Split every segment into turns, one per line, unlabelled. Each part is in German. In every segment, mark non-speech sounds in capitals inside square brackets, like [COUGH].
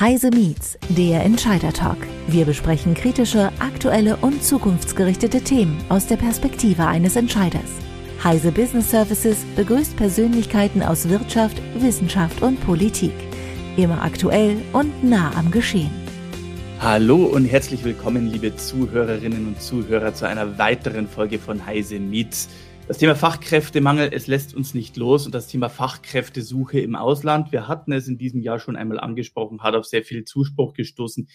Heise Meets, der Entscheider Talk. Wir besprechen kritische, aktuelle und zukunftsgerichtete Themen aus der Perspektive eines Entscheiders. Heise Business Services begrüßt Persönlichkeiten aus Wirtschaft, Wissenschaft und Politik. Immer aktuell und nah am Geschehen.
Hallo und herzlich willkommen, liebe Zuhörerinnen und Zuhörer, zu einer weiteren Folge von Heise Meets. Das Thema Fachkräftemangel, es lässt uns nicht los und das Thema Fachkräftesuche im Ausland, wir hatten es in diesem Jahr schon einmal angesprochen, hat auf sehr viel Zuspruch gestoßen.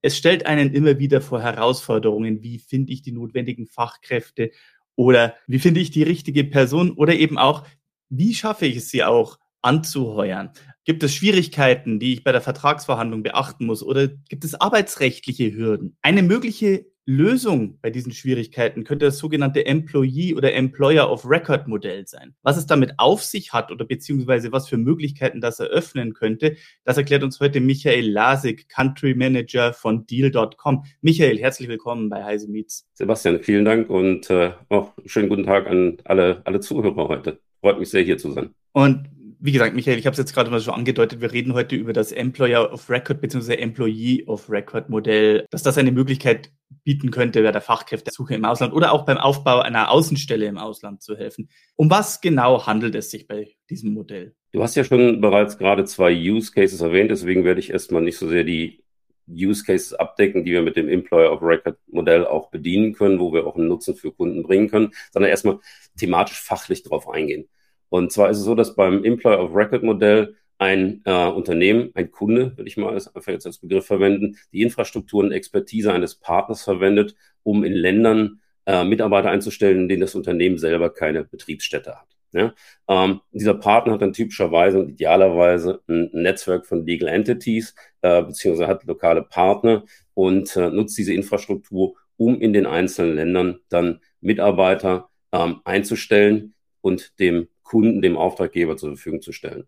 Es stellt einen immer wieder vor Herausforderungen, wie finde ich die notwendigen Fachkräfte oder wie finde ich die richtige Person oder eben auch, wie schaffe ich es sie auch anzuheuern? Gibt es Schwierigkeiten, die ich bei der Vertragsverhandlung beachten muss oder gibt es arbeitsrechtliche Hürden? Eine mögliche Lösung bei diesen Schwierigkeiten könnte das sogenannte Employee oder Employer of Record Modell sein. Was es damit auf sich hat oder beziehungsweise was für Möglichkeiten das eröffnen könnte, das erklärt uns heute Michael Lasik, Country Manager von Deal.com. Michael, herzlich willkommen bei Heise Meets.
Sebastian, vielen Dank und äh, auch schönen guten Tag an alle, alle Zuhörer heute. Freut mich sehr, hier zu sein.
Und wie gesagt, Michael, ich habe es jetzt gerade mal so angedeutet, wir reden heute über das Employer of Record bzw. Employee of Record Modell, dass das eine Möglichkeit bieten könnte, bei der Fachkräftesuche im Ausland oder auch beim Aufbau einer Außenstelle im Ausland zu helfen. Um was genau handelt es sich bei diesem Modell?
Du hast ja schon bereits gerade zwei Use Cases erwähnt, deswegen werde ich erstmal nicht so sehr die Use Cases abdecken, die wir mit dem Employer of Record Modell auch bedienen können, wo wir auch einen Nutzen für Kunden bringen können, sondern erstmal thematisch fachlich darauf eingehen. Und zwar ist es so, dass beim Employer of Record Modell ein äh, Unternehmen, ein Kunde, will ich mal als, jetzt als Begriff verwenden, die Infrastruktur und Expertise eines Partners verwendet, um in Ländern äh, Mitarbeiter einzustellen, in denen das Unternehmen selber keine Betriebsstätte hat. Ja? Ähm, dieser Partner hat dann typischerweise und idealerweise ein Netzwerk von Legal Entities, äh, beziehungsweise hat lokale Partner und äh, nutzt diese Infrastruktur, um in den einzelnen Ländern dann Mitarbeiter ähm, einzustellen und dem Kunden, dem Auftraggeber zur Verfügung zu stellen.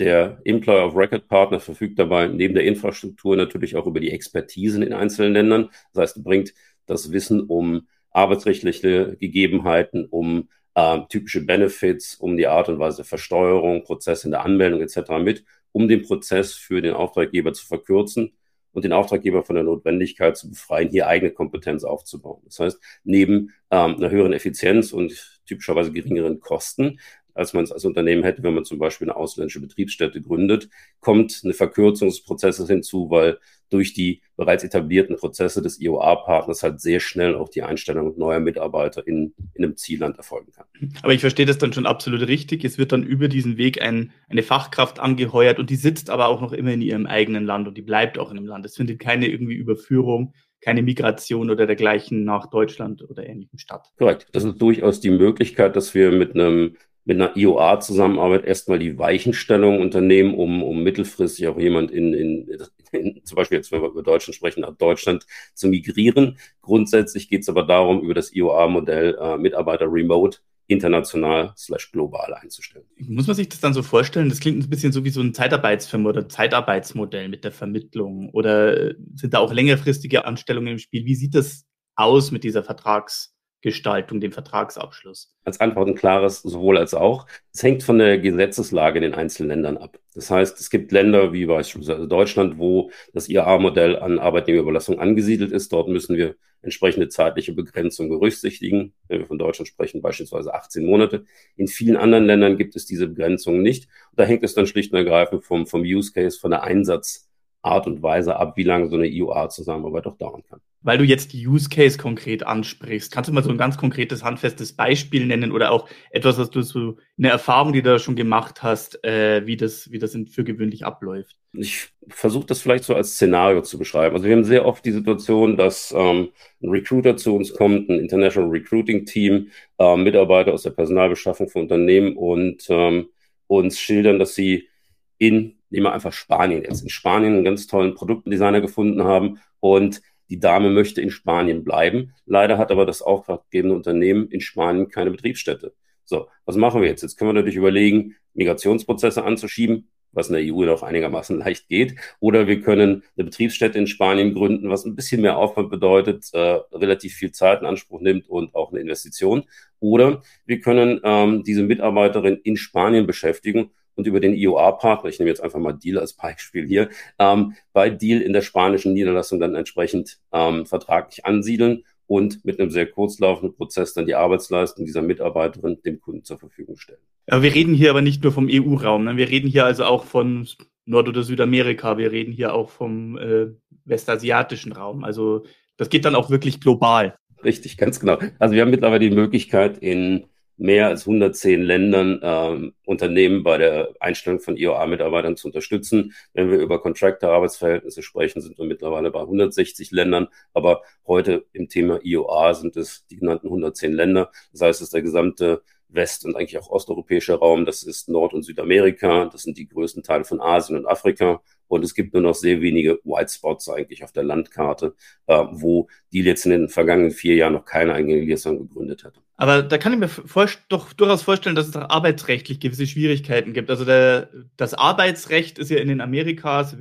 Der Employer of Record Partner verfügt dabei neben der Infrastruktur natürlich auch über die Expertise in einzelnen Ländern. Das heißt, bringt das Wissen um arbeitsrechtliche Gegebenheiten, um äh, typische Benefits, um die Art und Weise der Versteuerung, Prozesse in der Anmeldung etc. mit, um den Prozess für den Auftraggeber zu verkürzen und den Auftraggeber von der Notwendigkeit zu befreien, hier eigene Kompetenz aufzubauen. Das heißt, neben ähm, einer höheren Effizienz und typischerweise geringeren Kosten als man es als Unternehmen hätte, wenn man zum Beispiel eine ausländische Betriebsstätte gründet, kommt eine Verkürzung des Prozesses hinzu, weil durch die bereits etablierten Prozesse des IOA-Partners halt sehr schnell auch die Einstellung neuer Mitarbeiter in, in einem Zielland erfolgen kann.
Aber ich verstehe das dann schon absolut richtig. Es wird dann über diesen Weg ein, eine Fachkraft angeheuert und die sitzt aber auch noch immer in ihrem eigenen Land und die bleibt auch in dem Land. Es findet keine irgendwie Überführung keine Migration oder dergleichen nach Deutschland oder ähnlichem statt.
Korrekt. Das ist durchaus die Möglichkeit, dass wir mit einem mit einer IOA-Zusammenarbeit erstmal die Weichenstellung unternehmen, um, um mittelfristig auch jemand in, in, in, zum Beispiel jetzt, wenn wir über Deutschland sprechen, nach Deutschland zu migrieren. Grundsätzlich geht es aber darum, über das IOA-Modell äh, Mitarbeiter remote international slash global einzustellen.
Muss man sich das dann so vorstellen? Das klingt ein bisschen so wie so ein Zeitarbeitsfirma oder Zeitarbeitsmodell mit der Vermittlung. Oder sind da auch längerfristige Anstellungen im Spiel? Wie sieht das aus mit dieser Vertrags- Gestaltung, dem Vertragsabschluss?
Als Antwort ein klares sowohl als auch. Es hängt von der Gesetzeslage in den einzelnen Ländern ab. Das heißt, es gibt Länder wie beispielsweise Deutschland, wo das IAA-Modell an Arbeitnehmerüberlassung angesiedelt ist. Dort müssen wir entsprechende zeitliche Begrenzung berücksichtigen. Wenn wir von Deutschland sprechen, beispielsweise 18 Monate. In vielen anderen Ländern gibt es diese Begrenzung nicht. da hängt es dann schlicht und ergreifend vom, vom Use Case, von der Einsatz Art und Weise ab, wie lange so eine IOA-Zusammenarbeit auch dauern kann.
Weil du jetzt die Use Case konkret ansprichst, kannst du mal so ein ganz konkretes, handfestes Beispiel nennen oder auch etwas, was du so eine Erfahrung, die du da schon gemacht hast, äh, wie das, wie das für gewöhnlich abläuft?
Ich versuche das vielleicht so als Szenario zu beschreiben. Also wir haben sehr oft die Situation, dass ähm, ein Recruiter zu uns kommt, ein International Recruiting Team, äh, Mitarbeiter aus der Personalbeschaffung von Unternehmen und ähm, uns schildern, dass sie in nehmen wir einfach Spanien jetzt. In Spanien einen ganz tollen Produktdesigner gefunden haben und die Dame möchte in Spanien bleiben. Leider hat aber das auftraggebende Unternehmen in Spanien keine Betriebsstätte. So, was machen wir jetzt? Jetzt können wir natürlich überlegen, Migrationsprozesse anzuschieben, was in der EU noch einigermaßen [LAUGHS] leicht geht. Oder wir können eine Betriebsstätte in Spanien gründen, was ein bisschen mehr Aufwand bedeutet, äh, relativ viel Zeit in Anspruch nimmt und auch eine Investition. Oder wir können ähm, diese Mitarbeiterin in Spanien beschäftigen und über den IOA-Partner, ich nehme jetzt einfach mal Deal als Beispiel hier, ähm, bei Deal in der spanischen Niederlassung dann entsprechend ähm, vertraglich ansiedeln und mit einem sehr kurzlaufenden Prozess dann die Arbeitsleistung dieser Mitarbeiterin dem Kunden zur Verfügung stellen.
Ja, wir reden hier aber nicht nur vom EU-Raum, ne? wir reden hier also auch von Nord- oder Südamerika, wir reden hier auch vom äh, westasiatischen Raum. Also das geht dann auch wirklich global.
Richtig, ganz genau. Also wir haben mittlerweile die Möglichkeit, in mehr als 110 Ländern ähm, Unternehmen bei der Einstellung von IOA-Mitarbeitern zu unterstützen. Wenn wir über Contractor-Arbeitsverhältnisse sprechen, sind wir mittlerweile bei 160 Ländern. Aber heute im Thema IOA sind es die genannten 110 Länder. Das heißt, es ist der gesamte West- und eigentlich auch osteuropäische Raum. Das ist Nord- und Südamerika. Das sind die größten Teile von Asien und Afrika. Und es gibt nur noch sehr wenige White Spots eigentlich auf der Landkarte, äh, wo die jetzt in den vergangenen vier Jahren noch keine eigene Liaison gegründet hätte.
Aber da kann ich mir doch durchaus vorstellen, dass es auch arbeitsrechtlich gewisse Schwierigkeiten gibt. Also der, das Arbeitsrecht ist ja in den Amerikas,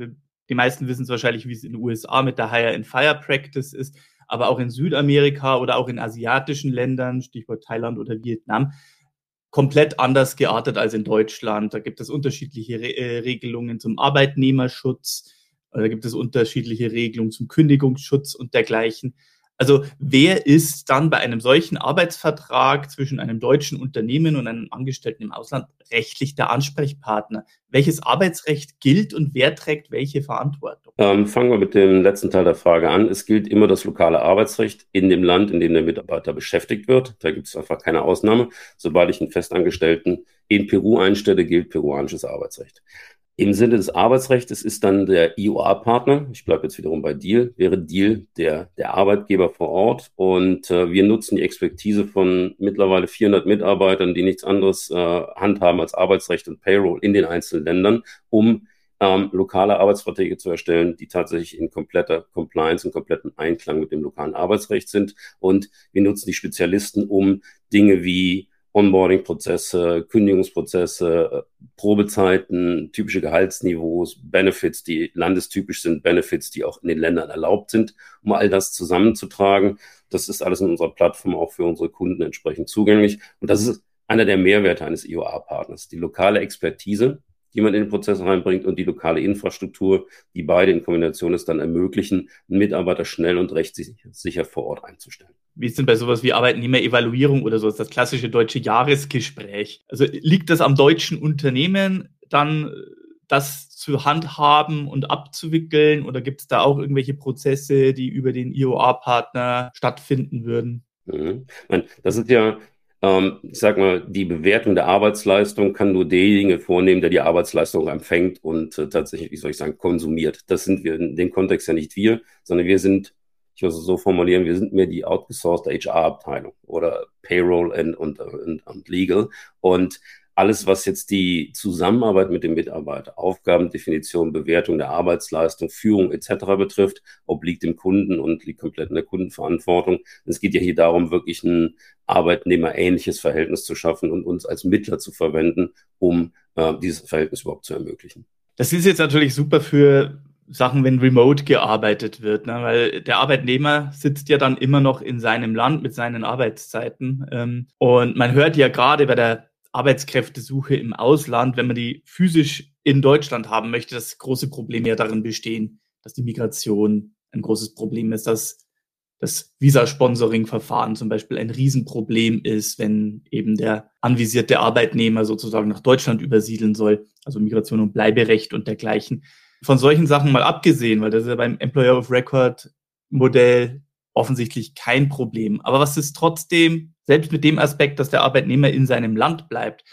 die meisten wissen es wahrscheinlich, wie es in den USA mit der Hire and Fire Practice ist, aber auch in Südamerika oder auch in asiatischen Ländern, Stichwort Thailand oder Vietnam, komplett anders geartet als in Deutschland. Da gibt es unterschiedliche Re äh, Regelungen zum Arbeitnehmerschutz, da gibt es unterschiedliche Regelungen zum Kündigungsschutz und dergleichen. Also wer ist dann bei einem solchen Arbeitsvertrag zwischen einem deutschen Unternehmen und einem Angestellten im Ausland rechtlich der Ansprechpartner? Welches Arbeitsrecht gilt und wer trägt welche Verantwortung?
Ähm, fangen wir mit dem letzten Teil der Frage an. Es gilt immer das lokale Arbeitsrecht in dem Land, in dem der Mitarbeiter beschäftigt wird. Da gibt es einfach keine Ausnahme. Sobald ich einen Festangestellten in Peru einstelle, gilt peruanisches Arbeitsrecht. Im Sinne des Arbeitsrechts ist dann der IOA-Partner, ich bleibe jetzt wiederum bei Deal, wäre Deal der, der Arbeitgeber vor Ort und äh, wir nutzen die Expertise von mittlerweile 400 Mitarbeitern, die nichts anderes äh, handhaben als Arbeitsrecht und Payroll in den einzelnen Ländern, um ähm, lokale Arbeitsverträge zu erstellen, die tatsächlich in kompletter Compliance und kompletten Einklang mit dem lokalen Arbeitsrecht sind. Und wir nutzen die Spezialisten, um Dinge wie Onboarding-Prozesse, Kündigungsprozesse, Probezeiten, typische Gehaltsniveaus, Benefits, die landestypisch sind, Benefits, die auch in den Ländern erlaubt sind, um all das zusammenzutragen. Das ist alles in unserer Plattform auch für unsere Kunden entsprechend zugänglich. Und das ist einer der Mehrwerte eines IOA-Partners. Die lokale Expertise, die man in den Prozess reinbringt und die lokale Infrastruktur, die beide in Kombination es dann ermöglichen, einen Mitarbeiter schnell und rechtssicher vor Ort einzustellen.
Wie ist denn bei sowas wie Arbeitnehmerevaluierung oder so? Das, ist das klassische deutsche Jahresgespräch. Also liegt das am deutschen Unternehmen, dann das zu handhaben und abzuwickeln? Oder gibt es da auch irgendwelche Prozesse, die über den IOA-Partner stattfinden würden?
Mhm. Das ist ja ähm, ich sag mal, die Bewertung der Arbeitsleistung kann nur derjenige vornehmen, der die Arbeitsleistung empfängt und äh, tatsächlich, wie soll ich sagen, konsumiert. Das sind wir in dem Kontext ja nicht wir, sondern wir sind, ich muss es so formulieren, wir sind mehr die outgesourced HR-Abteilung oder Payroll and, und, und, und Legal. Und alles, was jetzt die Zusammenarbeit mit dem Mitarbeiter, Aufgabendefinition, Bewertung der Arbeitsleistung, Führung etc. betrifft, obliegt dem Kunden und liegt komplett in der Kundenverantwortung. Es geht ja hier darum, wirklich ein arbeitnehmerähnliches Verhältnis zu schaffen und uns als Mittler zu verwenden, um äh, dieses Verhältnis überhaupt zu ermöglichen.
Das ist jetzt natürlich super für Sachen, wenn remote gearbeitet wird, ne? weil der Arbeitnehmer sitzt ja dann immer noch in seinem Land mit seinen Arbeitszeiten. Ähm, und man hört ja gerade bei der Arbeitskräftesuche im Ausland, wenn man die physisch in Deutschland haben möchte, das große Problem ja darin bestehen, dass die Migration ein großes Problem ist, dass das Visa-Sponsoring-Verfahren zum Beispiel ein Riesenproblem ist, wenn eben der anvisierte Arbeitnehmer sozusagen nach Deutschland übersiedeln soll, also Migration und Bleiberecht und dergleichen. Von solchen Sachen mal abgesehen, weil das ist ja beim Employer of Record Modell offensichtlich kein Problem. Aber was ist trotzdem selbst mit dem Aspekt, dass der Arbeitnehmer in seinem Land bleibt,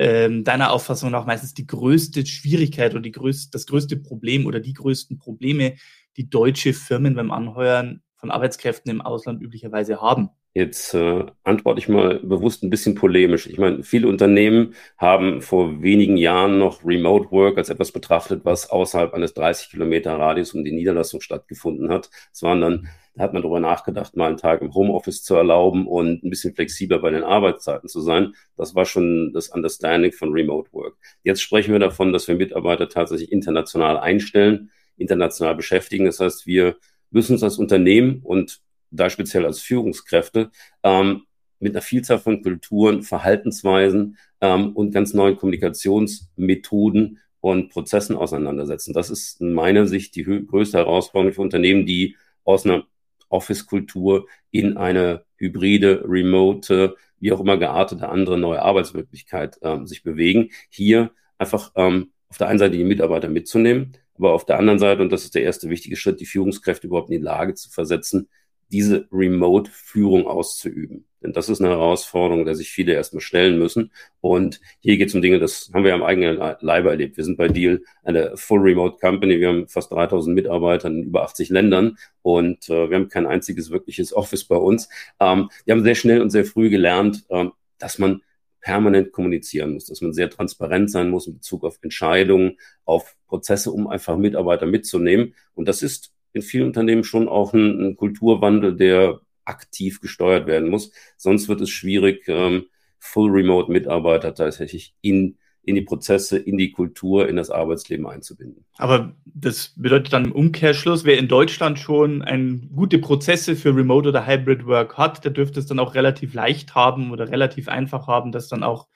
ähm, deiner Auffassung nach meistens die größte Schwierigkeit oder die größte, das größte Problem oder die größten Probleme, die deutsche Firmen beim Anheuern von Arbeitskräften im Ausland üblicherweise haben?
Jetzt äh, antworte ich mal bewusst ein bisschen polemisch. Ich meine, viele Unternehmen haben vor wenigen Jahren noch Remote Work als etwas betrachtet, was außerhalb eines 30 Kilometer Radius um die Niederlassung stattgefunden hat. Es waren dann da hat man darüber nachgedacht, mal einen Tag im Homeoffice zu erlauben und ein bisschen flexibler bei den Arbeitszeiten zu sein. Das war schon das Understanding von Remote Work. Jetzt sprechen wir davon, dass wir Mitarbeiter tatsächlich international einstellen, international beschäftigen. Das heißt, wir müssen uns als Unternehmen und da speziell als Führungskräfte ähm, mit einer Vielzahl von Kulturen, Verhaltensweisen ähm, und ganz neuen Kommunikationsmethoden und Prozessen auseinandersetzen. Das ist in meiner Sicht die größte Herausforderung für Unternehmen, die aus einer Office-Kultur in eine hybride, remote, wie auch immer geartete andere neue Arbeitsmöglichkeit ähm, sich bewegen. Hier einfach ähm, auf der einen Seite die Mitarbeiter mitzunehmen, aber auf der anderen Seite, und das ist der erste wichtige Schritt, die Führungskräfte überhaupt in die Lage zu versetzen, diese Remote-Führung auszuüben. Denn das ist eine Herausforderung, der sich viele erstmal stellen müssen. Und hier geht es um Dinge, das haben wir am eigenen Leibe erlebt. Wir sind bei Deal eine Full Remote Company. Wir haben fast 3000 Mitarbeiter in über 80 Ländern und äh, wir haben kein einziges wirkliches Office bei uns. Ähm, wir haben sehr schnell und sehr früh gelernt, ähm, dass man permanent kommunizieren muss, dass man sehr transparent sein muss in Bezug auf Entscheidungen, auf Prozesse, um einfach Mitarbeiter mitzunehmen. Und das ist in vielen Unternehmen schon auch ein, ein Kulturwandel, der aktiv gesteuert werden muss. Sonst wird es schwierig, ähm, Full Remote Mitarbeiter tatsächlich in in die Prozesse, in die Kultur, in das Arbeitsleben einzubinden.
Aber das bedeutet dann im Umkehrschluss, wer in Deutschland schon ein, gute Prozesse für Remote oder Hybrid Work hat, der dürfte es dann auch relativ leicht haben oder relativ einfach haben, das dann auch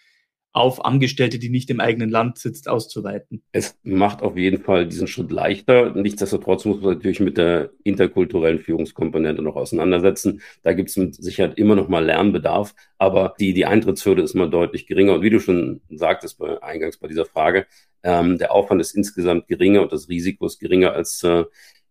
auf Angestellte, die nicht im eigenen Land sitzt, auszuweiten.
Es macht auf jeden Fall diesen Schritt leichter. Nichtsdestotrotz muss man natürlich mit der interkulturellen Führungskomponente noch auseinandersetzen. Da gibt es mit Sicherheit immer noch mal Lernbedarf, aber die, die Eintrittshürde ist mal deutlich geringer. Und wie du schon sagtest bei, eingangs bei dieser Frage, ähm, der Aufwand ist insgesamt geringer und das Risiko ist geringer als äh,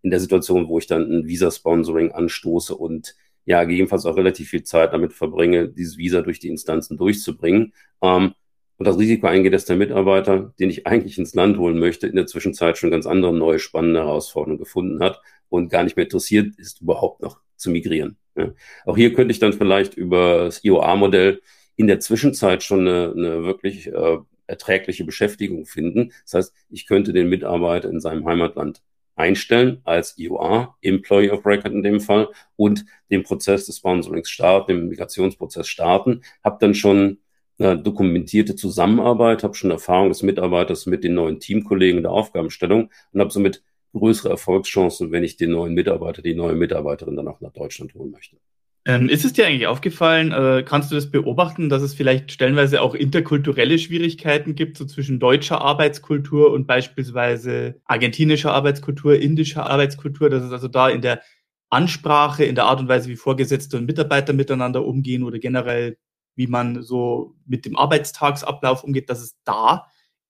in der Situation, wo ich dann ein Visa-Sponsoring anstoße und ja, gegebenenfalls auch relativ viel Zeit damit verbringe, dieses Visa durch die Instanzen durchzubringen. Ähm, und das Risiko eingeht, dass der Mitarbeiter, den ich eigentlich ins Land holen möchte, in der Zwischenzeit schon ganz andere neue spannende Herausforderungen gefunden hat und gar nicht mehr interessiert ist, überhaupt noch zu migrieren. Ja. Auch hier könnte ich dann vielleicht über das IOA-Modell in der Zwischenzeit schon eine, eine wirklich äh, erträgliche Beschäftigung finden. Das heißt, ich könnte den Mitarbeiter in seinem Heimatland einstellen als IOA, Employee of Record in dem Fall, und den Prozess des Sponsorings starten, den Migrationsprozess starten, habe dann schon eine dokumentierte Zusammenarbeit, habe schon Erfahrung des Mitarbeiters mit den neuen Teamkollegen der Aufgabenstellung und habe somit größere Erfolgschancen, wenn ich den neuen Mitarbeiter, die neue Mitarbeiterin dann auch nach Deutschland holen möchte.
Ähm, ist es dir eigentlich aufgefallen, äh, kannst du das beobachten, dass es vielleicht stellenweise auch interkulturelle Schwierigkeiten gibt, so zwischen deutscher Arbeitskultur und beispielsweise argentinischer Arbeitskultur, indischer Arbeitskultur, dass es also da in der Ansprache, in der Art und Weise, wie Vorgesetzte und Mitarbeiter miteinander umgehen oder generell wie man so mit dem Arbeitstagsablauf umgeht, dass es da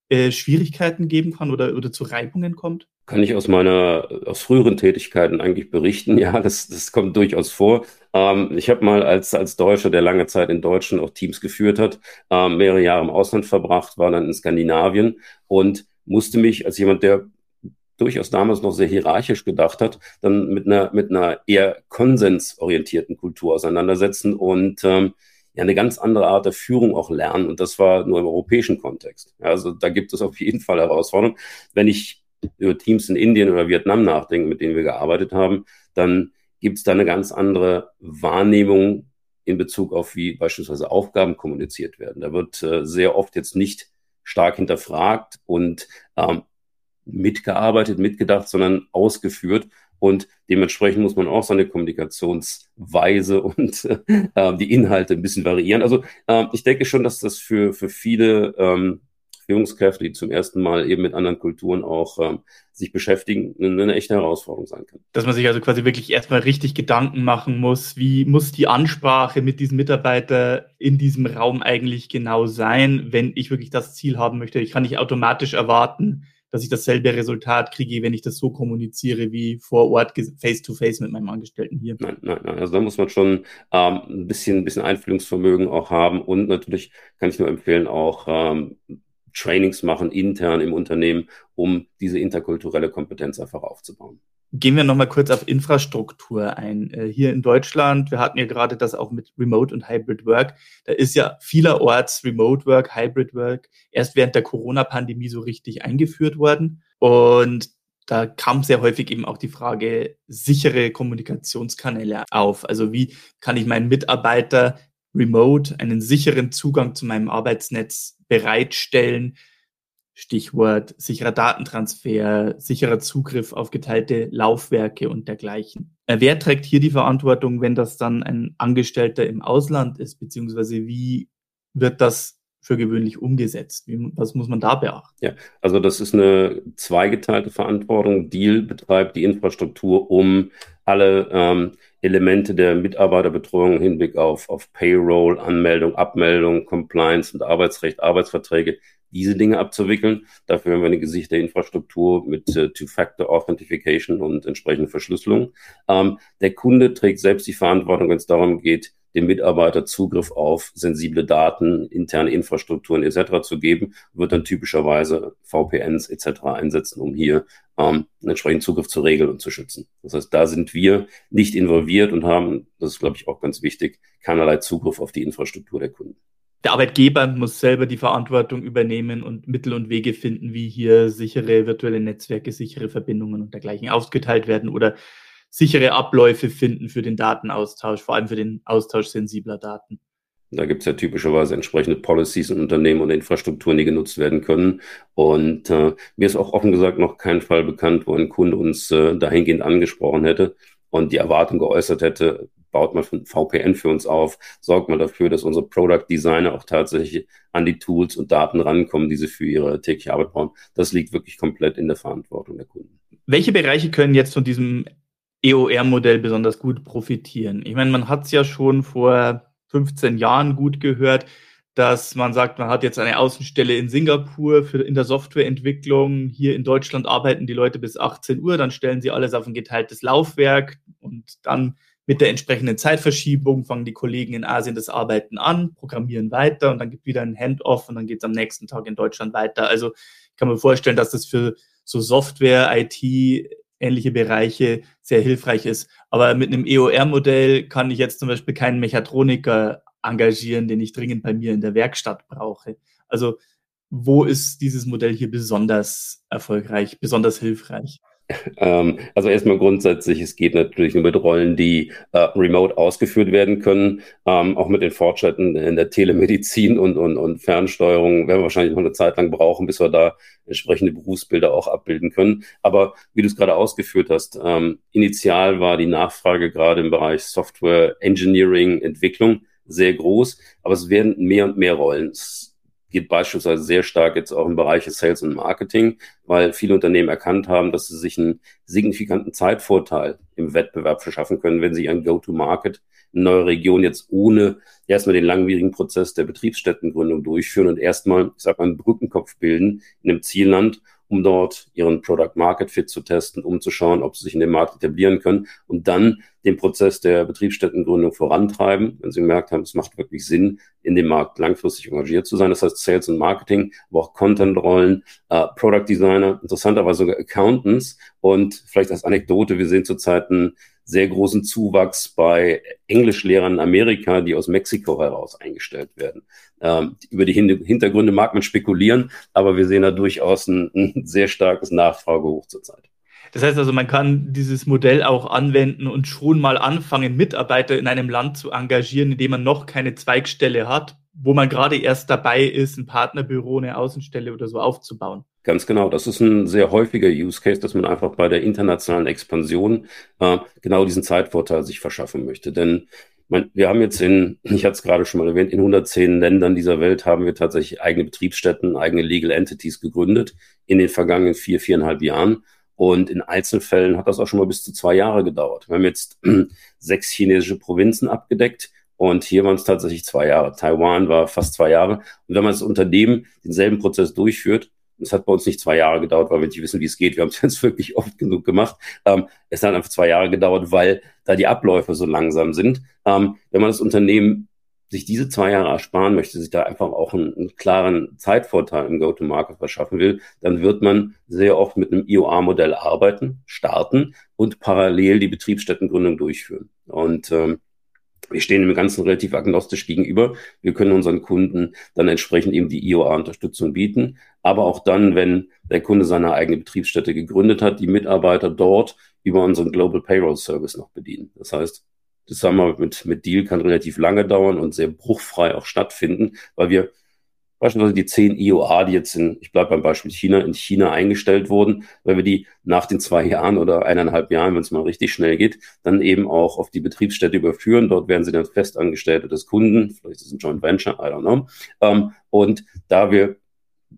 äh, Schwierigkeiten geben kann oder, oder zu Reibungen kommt?
Kann ich aus meiner, aus früheren Tätigkeiten eigentlich berichten. [LAUGHS] Ja, das, das kommt durchaus vor. Ähm, ich habe mal als, als Deutscher, der lange Zeit in Deutschland auch Teams geführt hat, ähm, mehrere Jahre im Ausland verbracht, war dann in Skandinavien und musste mich als jemand, der durchaus damals noch sehr hierarchisch gedacht hat, dann mit einer, mit einer eher konsensorientierten Kultur auseinandersetzen und ähm, ja eine ganz andere Art der Führung auch lernen. Und das war nur im europäischen Kontext. Also da gibt es auf jeden Fall Herausforderungen. Wenn ich über Teams in Indien oder Vietnam nachdenke, mit denen wir gearbeitet haben, dann gibt es da eine ganz andere Wahrnehmung in Bezug auf, wie beispielsweise Aufgaben kommuniziert werden. Da wird äh, sehr oft jetzt nicht stark hinterfragt und ähm, mitgearbeitet, mitgedacht, sondern ausgeführt. Und dementsprechend muss man auch seine Kommunikationsweise [LAUGHS] und äh, die Inhalte ein bisschen variieren. Also äh, ich denke schon, dass das für, für viele ähm, Führungskräfte, die zum ersten Mal eben mit anderen Kulturen auch ähm, sich beschäftigen, eine, eine echte Herausforderung sein kann.
Dass man sich also quasi wirklich erstmal richtig Gedanken machen muss, wie muss die Ansprache mit diesem Mitarbeiter in diesem Raum eigentlich genau sein, wenn ich wirklich das Ziel haben möchte. Ich kann nicht automatisch erwarten, dass ich dasselbe Resultat kriege, wenn ich das so kommuniziere wie vor Ort face to face mit meinem Angestellten hier.
Nein, nein, nein. Also da muss man schon ähm, ein bisschen, ein bisschen Einfühlungsvermögen auch haben und natürlich kann ich nur empfehlen, auch ähm, Trainings machen intern im Unternehmen, um diese interkulturelle Kompetenz einfach aufzubauen.
Gehen wir nochmal kurz auf Infrastruktur ein. Äh, hier in Deutschland, wir hatten ja gerade das auch mit Remote und Hybrid Work. Da ist ja vielerorts Remote Work, Hybrid Work erst während der Corona-Pandemie so richtig eingeführt worden. Und da kam sehr häufig eben auch die Frage sichere Kommunikationskanäle auf. Also wie kann ich meinen Mitarbeiter remote einen sicheren Zugang zu meinem Arbeitsnetz bereitstellen, Stichwort sicherer Datentransfer, sicherer Zugriff auf geteilte Laufwerke und dergleichen. Äh, wer trägt hier die Verantwortung, wenn das dann ein Angestellter im Ausland ist, beziehungsweise wie wird das für gewöhnlich umgesetzt? Wie, was muss man da beachten?
Ja, also das ist eine zweigeteilte Verantwortung. Deal betreibt die Infrastruktur, um alle ähm, Elemente der Mitarbeiterbetreuung im Hinblick auf, auf Payroll, Anmeldung, Abmeldung, Compliance und Arbeitsrecht, Arbeitsverträge, diese Dinge abzuwickeln. Dafür haben wir eine gesicherte Infrastruktur mit äh, Two-Factor-Authentification und entsprechende Verschlüsselung. Ähm, der Kunde trägt selbst die Verantwortung, wenn es darum geht, dem Mitarbeiter Zugriff auf sensible Daten, interne Infrastrukturen etc. zu geben, wird dann typischerweise VPNs etc. einsetzen, um hier ähm, einen entsprechenden Zugriff zu regeln und zu schützen. Das heißt, da sind wir nicht involviert und haben, das ist glaube ich auch ganz wichtig, keinerlei Zugriff auf die Infrastruktur der Kunden.
Der Arbeitgeber muss selber die Verantwortung übernehmen und Mittel und Wege finden, wie hier sichere virtuelle Netzwerke, sichere Verbindungen und dergleichen ausgeteilt werden oder sichere Abläufe finden für den Datenaustausch, vor allem für den Austausch sensibler Daten.
Da gibt es ja typischerweise entsprechende Policies in Unternehmen und Infrastrukturen, die genutzt werden können. Und äh, mir ist auch offen gesagt noch kein Fall bekannt, wo ein Kunde uns äh, dahingehend angesprochen hätte und die Erwartung geäußert hätte, baut mal VPN für uns auf, sorgt mal dafür, dass unsere Product Designer auch tatsächlich an die Tools und Daten rankommen, die sie für ihre tägliche Arbeit brauchen. Das liegt wirklich komplett in der Verantwortung der Kunden.
Welche Bereiche können jetzt von diesem EOR-Modell besonders gut profitieren. Ich meine, man hat es ja schon vor 15 Jahren gut gehört, dass man sagt, man hat jetzt eine Außenstelle in Singapur für in der Softwareentwicklung. Hier in Deutschland arbeiten die Leute bis 18 Uhr, dann stellen sie alles auf ein geteiltes Laufwerk und dann mit der entsprechenden Zeitverschiebung fangen die Kollegen in Asien das Arbeiten an, programmieren weiter und dann gibt wieder ein Handoff und dann geht es am nächsten Tag in Deutschland weiter. Also ich kann mir vorstellen, dass das für so Software, IT ähnliche Bereiche sehr hilfreich ist. Aber mit einem EOR-Modell kann ich jetzt zum Beispiel keinen Mechatroniker engagieren, den ich dringend bei mir in der Werkstatt brauche. Also wo ist dieses Modell hier besonders erfolgreich, besonders hilfreich?
Ähm, also erstmal grundsätzlich, es geht natürlich nur mit Rollen, die äh, remote ausgeführt werden können. Ähm, auch mit den Fortschritten in der Telemedizin und, und, und Fernsteuerung werden wir wahrscheinlich noch eine Zeit lang brauchen, bis wir da entsprechende Berufsbilder auch abbilden können. Aber wie du es gerade ausgeführt hast, ähm, initial war die Nachfrage gerade im Bereich Software Engineering, Entwicklung sehr groß, aber es werden mehr und mehr Rollen. Geht beispielsweise sehr stark jetzt auch im Bereich Sales und Marketing, weil viele Unternehmen erkannt haben, dass sie sich einen signifikanten Zeitvorteil im Wettbewerb verschaffen können, wenn sie ihren Go-to-Market in neue Region jetzt ohne erstmal den langwierigen Prozess der Betriebsstättengründung durchführen und erstmal, ich sag mal, einen Brückenkopf bilden in einem Zielland um dort ihren Product Market Fit zu testen, um zu schauen, ob sie sich in dem Markt etablieren können und dann den Prozess der Betriebsstättengründung vorantreiben, wenn sie gemerkt haben, es macht wirklich Sinn, in dem Markt langfristig engagiert zu sein. Das heißt Sales und Marketing, aber auch Content-Rollen, äh, Product Designer, interessanterweise sogar Accountants und vielleicht als Anekdote, wir sehen zurzeit einen sehr großen Zuwachs bei Englischlehrern in Amerika, die aus Mexiko heraus eingestellt werden. Ähm, über die Hintergründe mag man spekulieren, aber wir sehen da durchaus ein, ein sehr starkes Nachfragehoch zurzeit.
Das heißt also, man kann dieses Modell auch anwenden und schon mal anfangen, Mitarbeiter in einem Land zu engagieren, in dem man noch keine Zweigstelle hat, wo man gerade erst dabei ist, ein Partnerbüro, eine Außenstelle oder so aufzubauen.
Ganz genau. Das ist ein sehr häufiger Use Case, dass man einfach bei der internationalen Expansion äh, genau diesen Zeitvorteil sich verschaffen möchte. Denn man, wir haben jetzt in, [LAUGHS] ich hatte es gerade schon mal erwähnt, in 110 Ländern dieser Welt haben wir tatsächlich eigene Betriebsstätten, eigene Legal Entities gegründet in den vergangenen vier, viereinhalb Jahren. Und in Einzelfällen hat das auch schon mal bis zu zwei Jahre gedauert. Wir haben jetzt [CLEARS THROAT] sechs chinesische Provinzen abgedeckt und hier waren es tatsächlich zwei Jahre. Taiwan war fast zwei Jahre. Und wenn man das Unternehmen denselben Prozess durchführt, es hat bei uns nicht zwei Jahre gedauert, weil wir nicht wissen, wie es geht. Wir haben es [LAUGHS] jetzt wirklich oft genug gemacht. Ähm, es hat einfach zwei Jahre gedauert, weil da die Abläufe so langsam sind. Ähm, wenn man das Unternehmen sich diese zwei Jahre ersparen möchte, sich da einfach auch einen, einen klaren Zeitvorteil im Go-to-Market verschaffen will, dann wird man sehr oft mit einem IOA-Modell arbeiten, starten und parallel die Betriebsstättengründung durchführen. Und ähm, wir stehen dem Ganzen relativ agnostisch gegenüber. Wir können unseren Kunden dann entsprechend eben die IOA-Unterstützung bieten. Aber auch dann, wenn der Kunde seine eigene Betriebsstätte gegründet hat, die Mitarbeiter dort über unseren Global Payroll Service noch bedienen. Das heißt, das Zusammenarbeit mit, mit Deal kann relativ lange dauern und sehr bruchfrei auch stattfinden, weil wir beispielsweise die zehn IOA, die jetzt in, ich bleibe beim Beispiel China, in China eingestellt wurden, weil wir die nach den zwei Jahren oder eineinhalb Jahren, wenn es mal richtig schnell geht, dann eben auch auf die Betriebsstätte überführen. Dort werden sie dann Festangestellte des Kunden, vielleicht ist es ein Joint Venture, I don't know. Ähm, und da wir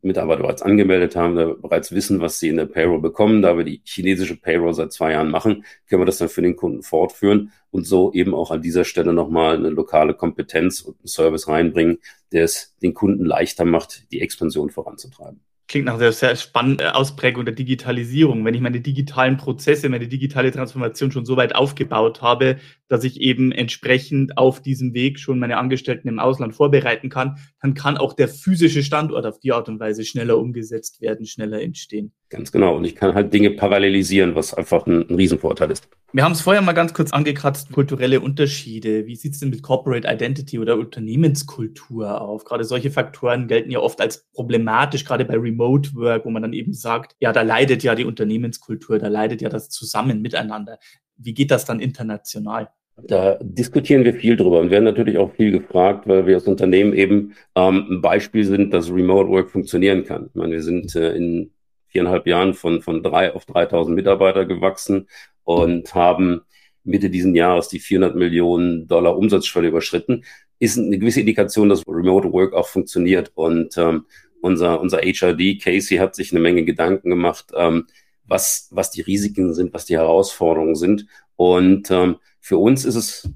Mitarbeiter bereits angemeldet haben, da bereits wissen, was sie in der Payroll bekommen. Da wir die chinesische Payroll seit zwei Jahren machen, können wir das dann für den Kunden fortführen und so eben auch an dieser Stelle nochmal eine lokale Kompetenz und einen Service reinbringen, der es den Kunden leichter macht, die Expansion voranzutreiben
klingt nach einer sehr spannenden Ausprägung der Digitalisierung. Wenn ich meine digitalen Prozesse, meine digitale Transformation schon so weit aufgebaut habe, dass ich eben entsprechend auf diesem Weg schon meine Angestellten im Ausland vorbereiten kann, dann kann auch der physische Standort auf die Art und Weise schneller umgesetzt werden, schneller entstehen.
Ganz genau. Und ich kann halt Dinge parallelisieren, was einfach ein, ein Riesenvorteil ist.
Wir haben es vorher mal ganz kurz angekratzt, kulturelle Unterschiede. Wie sieht es denn mit Corporate Identity oder Unternehmenskultur auf? Gerade solche Faktoren gelten ja oft als problematisch, gerade bei Remote Work, wo man dann eben sagt, ja, da leidet ja die Unternehmenskultur, da leidet ja das Zusammen miteinander. Wie geht das dann international?
Da diskutieren wir viel drüber und werden natürlich auch viel gefragt, weil wir als Unternehmen eben ähm, ein Beispiel sind, dass Remote Work funktionieren kann. Ich meine, wir sind äh, in viereinhalb Jahren von, von drei auf 3000 Mitarbeiter gewachsen und haben Mitte diesen Jahres die 400 Millionen Dollar Umsatzschwelle überschritten. Ist eine gewisse Indikation, dass Remote Work auch funktioniert. Und ähm, unser, unser HRD, Casey, hat sich eine Menge Gedanken gemacht, ähm, was, was die Risiken sind, was die Herausforderungen sind. Und ähm, für uns ist es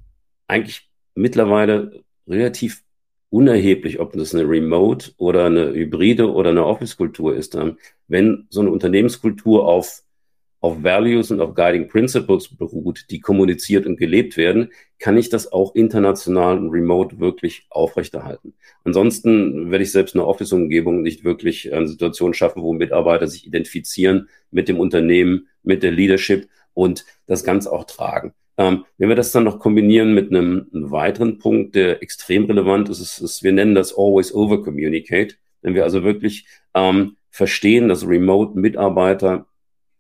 eigentlich mittlerweile relativ unerheblich, ob das eine Remote oder eine Hybride oder eine Office-Kultur ist. Ähm, wenn so eine Unternehmenskultur auf, auf Values und auf Guiding Principles beruht, die kommuniziert und gelebt werden, kann ich das auch international und remote wirklich aufrechterhalten. Ansonsten werde ich selbst eine Office-Umgebung nicht wirklich eine Situation schaffen, wo Mitarbeiter sich identifizieren mit dem Unternehmen, mit der Leadership und das Ganze auch tragen. Ähm, wenn wir das dann noch kombinieren mit einem, einem weiteren Punkt, der extrem relevant ist, ist, ist, wir nennen das Always Over Communicate. Wenn wir also wirklich ähm, verstehen, dass Remote-Mitarbeiter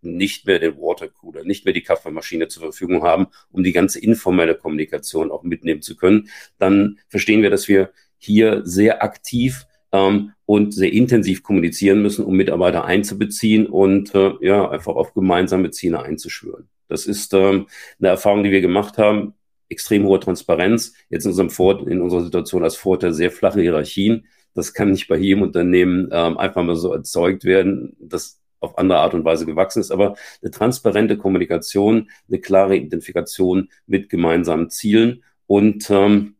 nicht mehr den Watercooler, nicht mehr die Kaffeemaschine zur Verfügung haben, um die ganze informelle Kommunikation auch mitnehmen zu können, dann verstehen wir, dass wir hier sehr aktiv ähm, und sehr intensiv kommunizieren müssen, um Mitarbeiter einzubeziehen und äh, ja einfach auf gemeinsame Ziele einzuschwören. Das ist ähm, eine Erfahrung, die wir gemacht haben. Extrem hohe Transparenz. Jetzt in, unserem Vor in unserer Situation als Vorteil sehr flache Hierarchien. Das kann nicht bei jedem Unternehmen ähm, einfach mal so erzeugt werden, das auf andere Art und Weise gewachsen ist. Aber eine transparente Kommunikation, eine klare Identifikation mit gemeinsamen Zielen und ähm,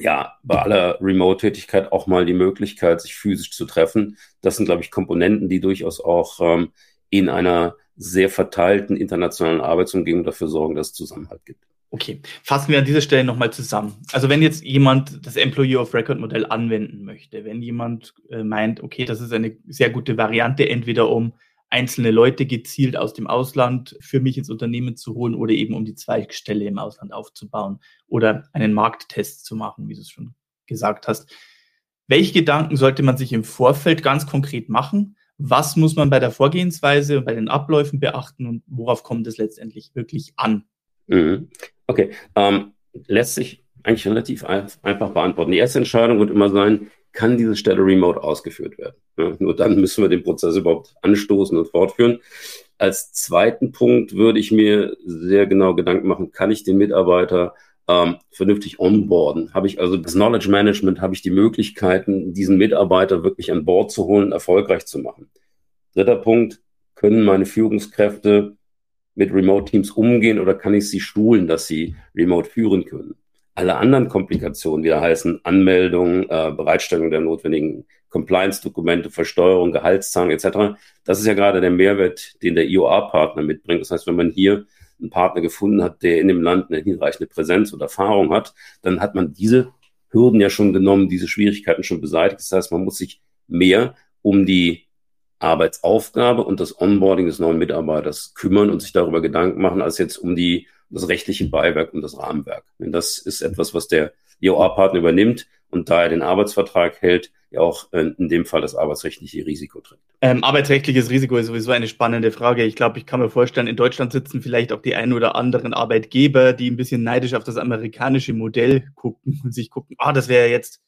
ja, bei aller Remote-Tätigkeit auch mal die Möglichkeit, sich physisch zu treffen. Das sind, glaube ich, Komponenten, die durchaus auch ähm, in einer sehr verteilten internationalen Arbeitsumgebung dafür sorgen, dass es Zusammenhalt gibt.
Okay, fassen wir an dieser Stelle nochmal zusammen. Also wenn jetzt jemand das Employee of Record Modell anwenden möchte, wenn jemand äh, meint, okay, das ist eine sehr gute Variante, entweder um einzelne Leute gezielt aus dem Ausland für mich ins Unternehmen zu holen oder eben um die Zweigstelle im Ausland aufzubauen oder einen Markttest zu machen, wie du es schon gesagt hast. Welche Gedanken sollte man sich im Vorfeld ganz konkret machen? Was muss man bei der Vorgehensweise und bei den Abläufen beachten und worauf kommt es letztendlich wirklich an?
Mhm. Okay, ähm, lässt sich eigentlich relativ einfach beantworten. Die erste Entscheidung wird immer sein, kann diese Stelle remote ausgeführt werden? Ja, nur dann müssen wir den Prozess überhaupt anstoßen und fortführen. Als zweiten Punkt würde ich mir sehr genau Gedanken machen, kann ich den Mitarbeiter ähm, vernünftig onboarden? Habe ich also das Knowledge Management, habe ich die Möglichkeiten, diesen Mitarbeiter wirklich an Bord zu holen, erfolgreich zu machen? Dritter Punkt, können meine Führungskräfte mit Remote Teams umgehen oder kann ich sie schulen, dass sie remote führen können? Alle anderen Komplikationen, die da heißen Anmeldung, äh, Bereitstellung der notwendigen Compliance-Dokumente, Versteuerung, Gehaltszahlung etc., das ist ja gerade der Mehrwert, den der IOA-Partner mitbringt. Das heißt, wenn man hier einen Partner gefunden hat, der in dem Land eine hinreichende Präsenz und Erfahrung hat, dann hat man diese Hürden ja schon genommen, diese Schwierigkeiten schon beseitigt. Das heißt, man muss sich mehr um die Arbeitsaufgabe und das Onboarding des neuen Mitarbeiters kümmern und sich darüber Gedanken machen, als jetzt um die, das rechtliche Beiwerk und das Rahmenwerk. Denn das ist etwas, was der IOA-Partner übernimmt und da er den Arbeitsvertrag hält, ja auch in dem Fall das arbeitsrechtliche Risiko trägt.
Ähm, arbeitsrechtliches Risiko ist sowieso eine spannende Frage. Ich glaube, ich kann mir vorstellen, in Deutschland sitzen vielleicht auch die ein oder anderen Arbeitgeber, die ein bisschen neidisch auf das amerikanische Modell gucken und sich gucken, ah, das wäre jetzt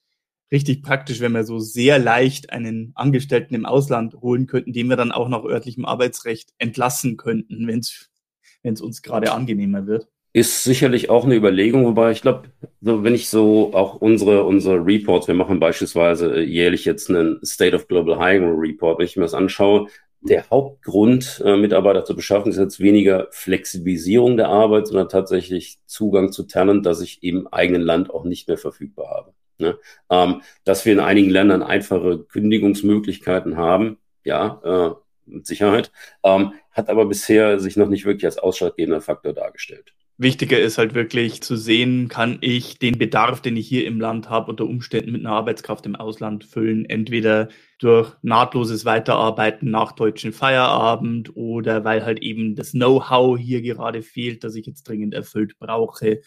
richtig praktisch, wenn wir so sehr leicht einen Angestellten im Ausland holen könnten, den wir dann auch nach örtlichem Arbeitsrecht entlassen könnten, wenn es uns gerade angenehmer wird.
Ist sicherlich auch eine Überlegung, wobei ich glaube, so, wenn ich so auch unsere, unsere Reports, wir machen beispielsweise äh, jährlich jetzt einen State of Global Hiring Report, wenn ich mir das anschaue, der Hauptgrund, äh, Mitarbeiter zu beschaffen, ist jetzt weniger Flexibilisierung der Arbeit, sondern tatsächlich Zugang zu Talent, das ich im eigenen Land auch nicht mehr verfügbar habe. Ne? Ähm, dass wir in einigen Ländern einfache Kündigungsmöglichkeiten haben, ja, äh, mit Sicherheit, ähm, hat aber bisher sich noch nicht wirklich als ausschlaggebender Faktor dargestellt.
Wichtiger ist halt wirklich zu sehen, kann ich den Bedarf, den ich hier im Land habe, unter Umständen mit einer Arbeitskraft im Ausland füllen. Entweder durch nahtloses Weiterarbeiten nach deutschen Feierabend oder weil halt eben das Know-how hier gerade fehlt, das ich jetzt dringend erfüllt brauche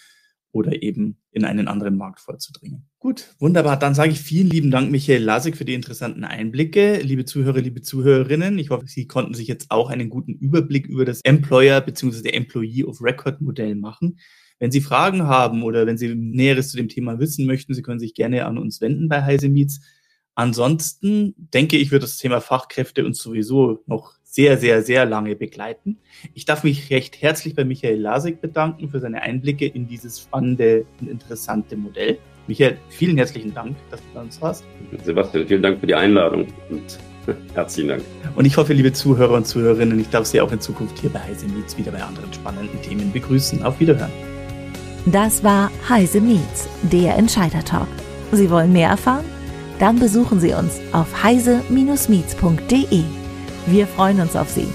oder eben in einen anderen Markt vorzudringen. Gut, wunderbar. Dann sage ich vielen lieben Dank, Michael Lasik, für die interessanten Einblicke. Liebe Zuhörer, liebe Zuhörerinnen, ich hoffe, Sie konnten sich jetzt auch einen guten Überblick über das Employer bzw. Employee of Record Modell machen. Wenn Sie Fragen haben oder wenn Sie Näheres zu dem Thema wissen möchten, Sie können sich gerne an uns wenden bei Heise Meets. Ansonsten denke ich, wird das Thema Fachkräfte uns sowieso noch sehr, sehr, sehr lange begleiten. Ich darf mich recht herzlich bei Michael Lasek bedanken für seine Einblicke in dieses spannende und interessante Modell. Michael, vielen herzlichen Dank, dass du bei uns warst.
Sebastian, vielen Dank für die Einladung und [LAUGHS] herzlichen Dank.
Und ich hoffe, liebe Zuhörer und Zuhörerinnen, ich darf Sie auch in Zukunft hier bei Heise Meets wieder bei anderen spannenden Themen begrüßen. Auf Wiederhören.
Das war Heise Meets, der Entscheider Talk. Sie wollen mehr erfahren? Dann besuchen Sie uns auf heise-meets.de. Wir freuen uns auf Sie.